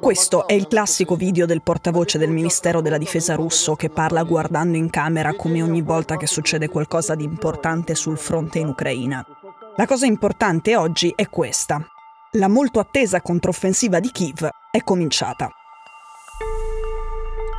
Questo è il classico video del portavoce del Ministero della Difesa russo che parla guardando in camera come ogni volta che succede qualcosa di importante sul fronte in Ucraina. La cosa importante oggi è questa. La molto attesa controffensiva di Kiev è cominciata.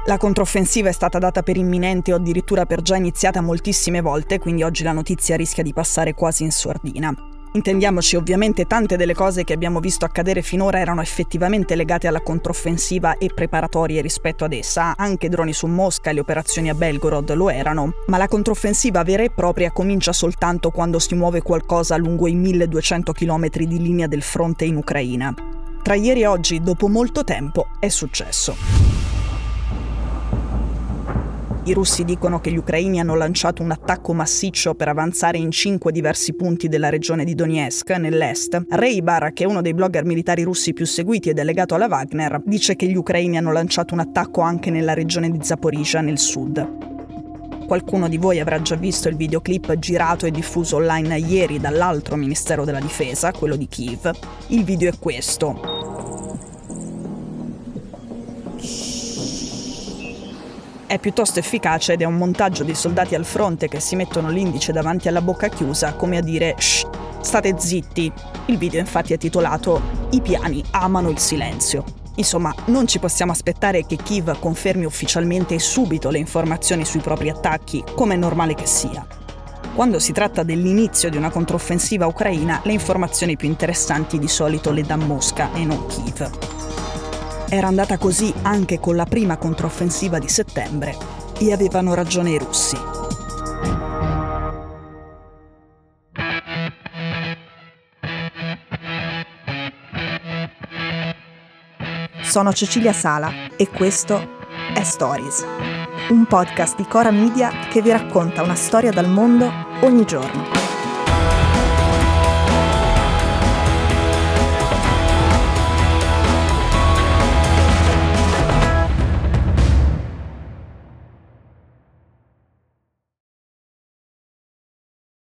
La controffensiva è stata data per imminente o addirittura per già iniziata moltissime volte, quindi oggi la notizia rischia di passare quasi in sordina. Intendiamoci, ovviamente tante delle cose che abbiamo visto accadere finora erano effettivamente legate alla controffensiva e preparatorie rispetto ad essa, anche droni su Mosca e le operazioni a Belgorod lo erano, ma la controffensiva vera e propria comincia soltanto quando si muove qualcosa lungo i 1200 km di linea del fronte in Ucraina. Tra ieri e oggi, dopo molto tempo, è successo. I russi dicono che gli ucraini hanno lanciato un attacco massiccio per avanzare in cinque diversi punti della regione di Donetsk, nell'est. Reibar, che è uno dei blogger militari russi più seguiti e delegato alla Wagner, dice che gli ucraini hanno lanciato un attacco anche nella regione di Zaporizhia, nel sud. Qualcuno di voi avrà già visto il videoclip girato e diffuso online ieri dall'altro Ministero della Difesa, quello di Kiev. Il video è questo. È piuttosto efficace ed è un montaggio di soldati al fronte che si mettono l'indice davanti alla bocca chiusa come a dire shh, state zitti. Il video infatti è titolato I piani amano il silenzio. Insomma, non ci possiamo aspettare che Kiev confermi ufficialmente subito le informazioni sui propri attacchi, come è normale che sia. Quando si tratta dell'inizio di una controffensiva ucraina, le informazioni più interessanti di solito le dà Mosca e non Kiev. Era andata così anche con la prima controffensiva di settembre e avevano ragione i russi. Sono Cecilia Sala e questo è Stories, un podcast di Cora Media che vi racconta una storia dal mondo ogni giorno.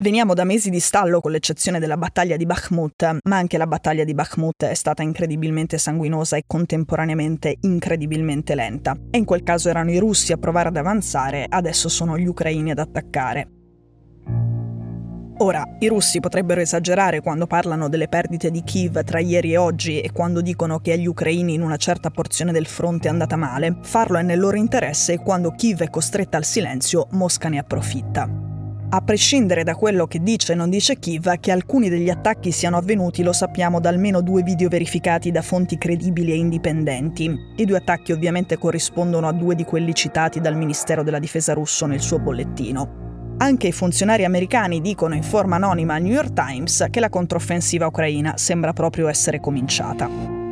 Veniamo da mesi di stallo con l'eccezione della battaglia di Bakhmut, ma anche la battaglia di Bakhmut è stata incredibilmente sanguinosa e contemporaneamente incredibilmente lenta. E in quel caso erano i russi a provare ad avanzare, adesso sono gli ucraini ad attaccare. Ora, i russi potrebbero esagerare quando parlano delle perdite di Kiev tra ieri e oggi e quando dicono che agli ucraini in una certa porzione del fronte è andata male. Farlo è nel loro interesse e quando Kiev è costretta al silenzio, Mosca ne approfitta. A prescindere da quello che dice e non dice Kiev, che alcuni degli attacchi siano avvenuti lo sappiamo da almeno due video verificati da fonti credibili e indipendenti. I due attacchi ovviamente corrispondono a due di quelli citati dal Ministero della Difesa russo nel suo bollettino. Anche i funzionari americani dicono in forma anonima al New York Times che la controffensiva ucraina sembra proprio essere cominciata.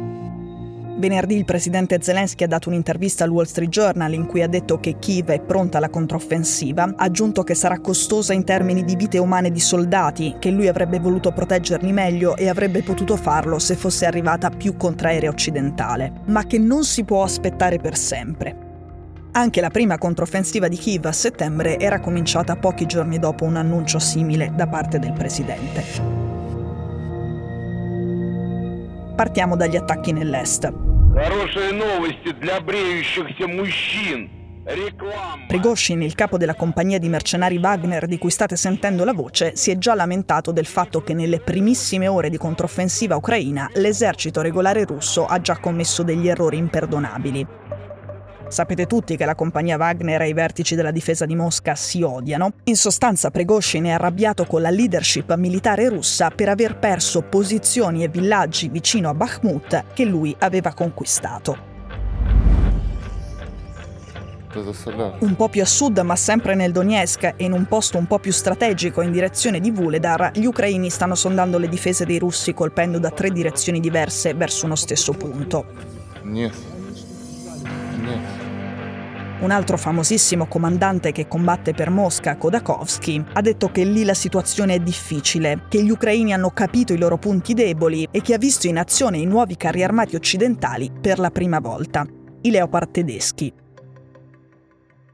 Venerdì il presidente Zelensky ha dato un'intervista al Wall Street Journal in cui ha detto che Kiev è pronta alla controffensiva, ha aggiunto che sarà costosa in termini di vite umane di soldati, che lui avrebbe voluto proteggerli meglio e avrebbe potuto farlo se fosse arrivata più contraerea occidentale, ma che non si può aspettare per sempre. Anche la prima controffensiva di Kiev a settembre era cominciata pochi giorni dopo un annuncio simile da parte del presidente. Partiamo dagli attacchi nell'est. Хорошие новости для бреющихся мужчин. Prigozhin, il capo della compagnia di mercenari Wagner di cui state sentendo la voce, si è già lamentato del fatto che nelle primissime ore di controffensiva ucraina l'esercito regolare russo ha già commesso degli errori imperdonabili. Sapete tutti che la compagnia Wagner e i vertici della difesa di Mosca si odiano. In sostanza Pregoshin è arrabbiato con la leadership militare russa per aver perso posizioni e villaggi vicino a Bakhmut che lui aveva conquistato. Un po' più a sud, ma sempre nel Donetsk e in un posto un po' più strategico in direzione di Vuledar, gli ucraini stanno sondando le difese dei russi colpendo da tre direzioni diverse verso uno stesso punto. Niente. Un altro famosissimo comandante che combatte per Mosca, Kodakovsky, ha detto che lì la situazione è difficile, che gli ucraini hanno capito i loro punti deboli e che ha visto in azione i nuovi carri armati occidentali per la prima volta, i Leopard tedeschi.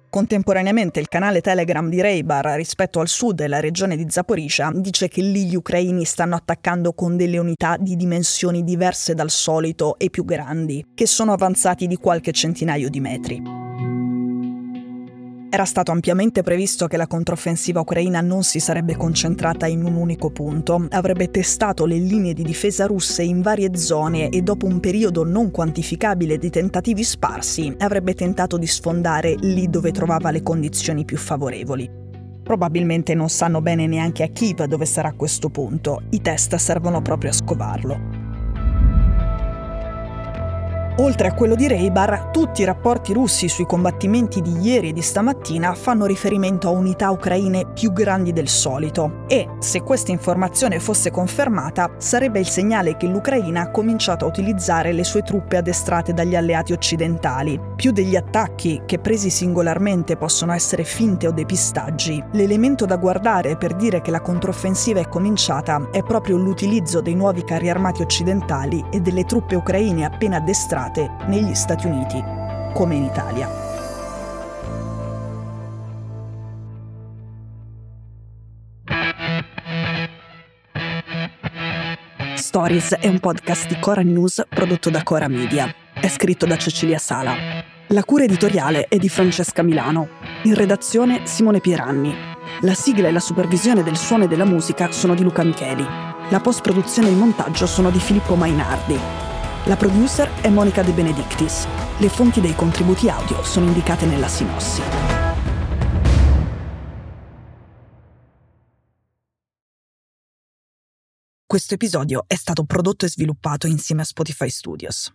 Contemporaneamente il canale Telegram di Reibar rispetto al sud e la regione di Zaporizhia dice che lì gli ucraini stanno attaccando con delle unità di dimensioni diverse dal solito e più grandi, che sono avanzati di qualche centinaio di metri. Era stato ampiamente previsto che la controffensiva ucraina non si sarebbe concentrata in un unico punto, avrebbe testato le linee di difesa russe in varie zone e dopo un periodo non quantificabile di tentativi sparsi avrebbe tentato di sfondare lì dove trovava le condizioni più favorevoli. Probabilmente non sanno bene neanche a Kiev dove sarà questo punto, i test servono proprio a scovarlo. Oltre a quello di Reibar, tutti i rapporti russi sui combattimenti di ieri e di stamattina fanno riferimento a unità ucraine più grandi del solito e, se questa informazione fosse confermata, sarebbe il segnale che l'Ucraina ha cominciato a utilizzare le sue truppe addestrate dagli alleati occidentali. Più degli attacchi, che presi singolarmente possono essere finte o depistaggi, l'elemento da guardare per dire che la controffensiva è cominciata è proprio l'utilizzo dei nuovi carri armati occidentali e delle truppe ucraine appena addestrate realizzate negli Stati Uniti come in Italia. Stories è un podcast di Cora News prodotto da Cora Media. È scritto da Cecilia Sala. La cura editoriale è di Francesca Milano. In redazione Simone Pieranni. La sigla e la supervisione del suono e della musica sono di Luca Micheli. La post-produzione e il montaggio sono di Filippo Mainardi. La producer è Monica De Benedictis. Le fonti dei contributi audio sono indicate nella sinossi. Questo episodio è stato prodotto e sviluppato insieme a Spotify Studios.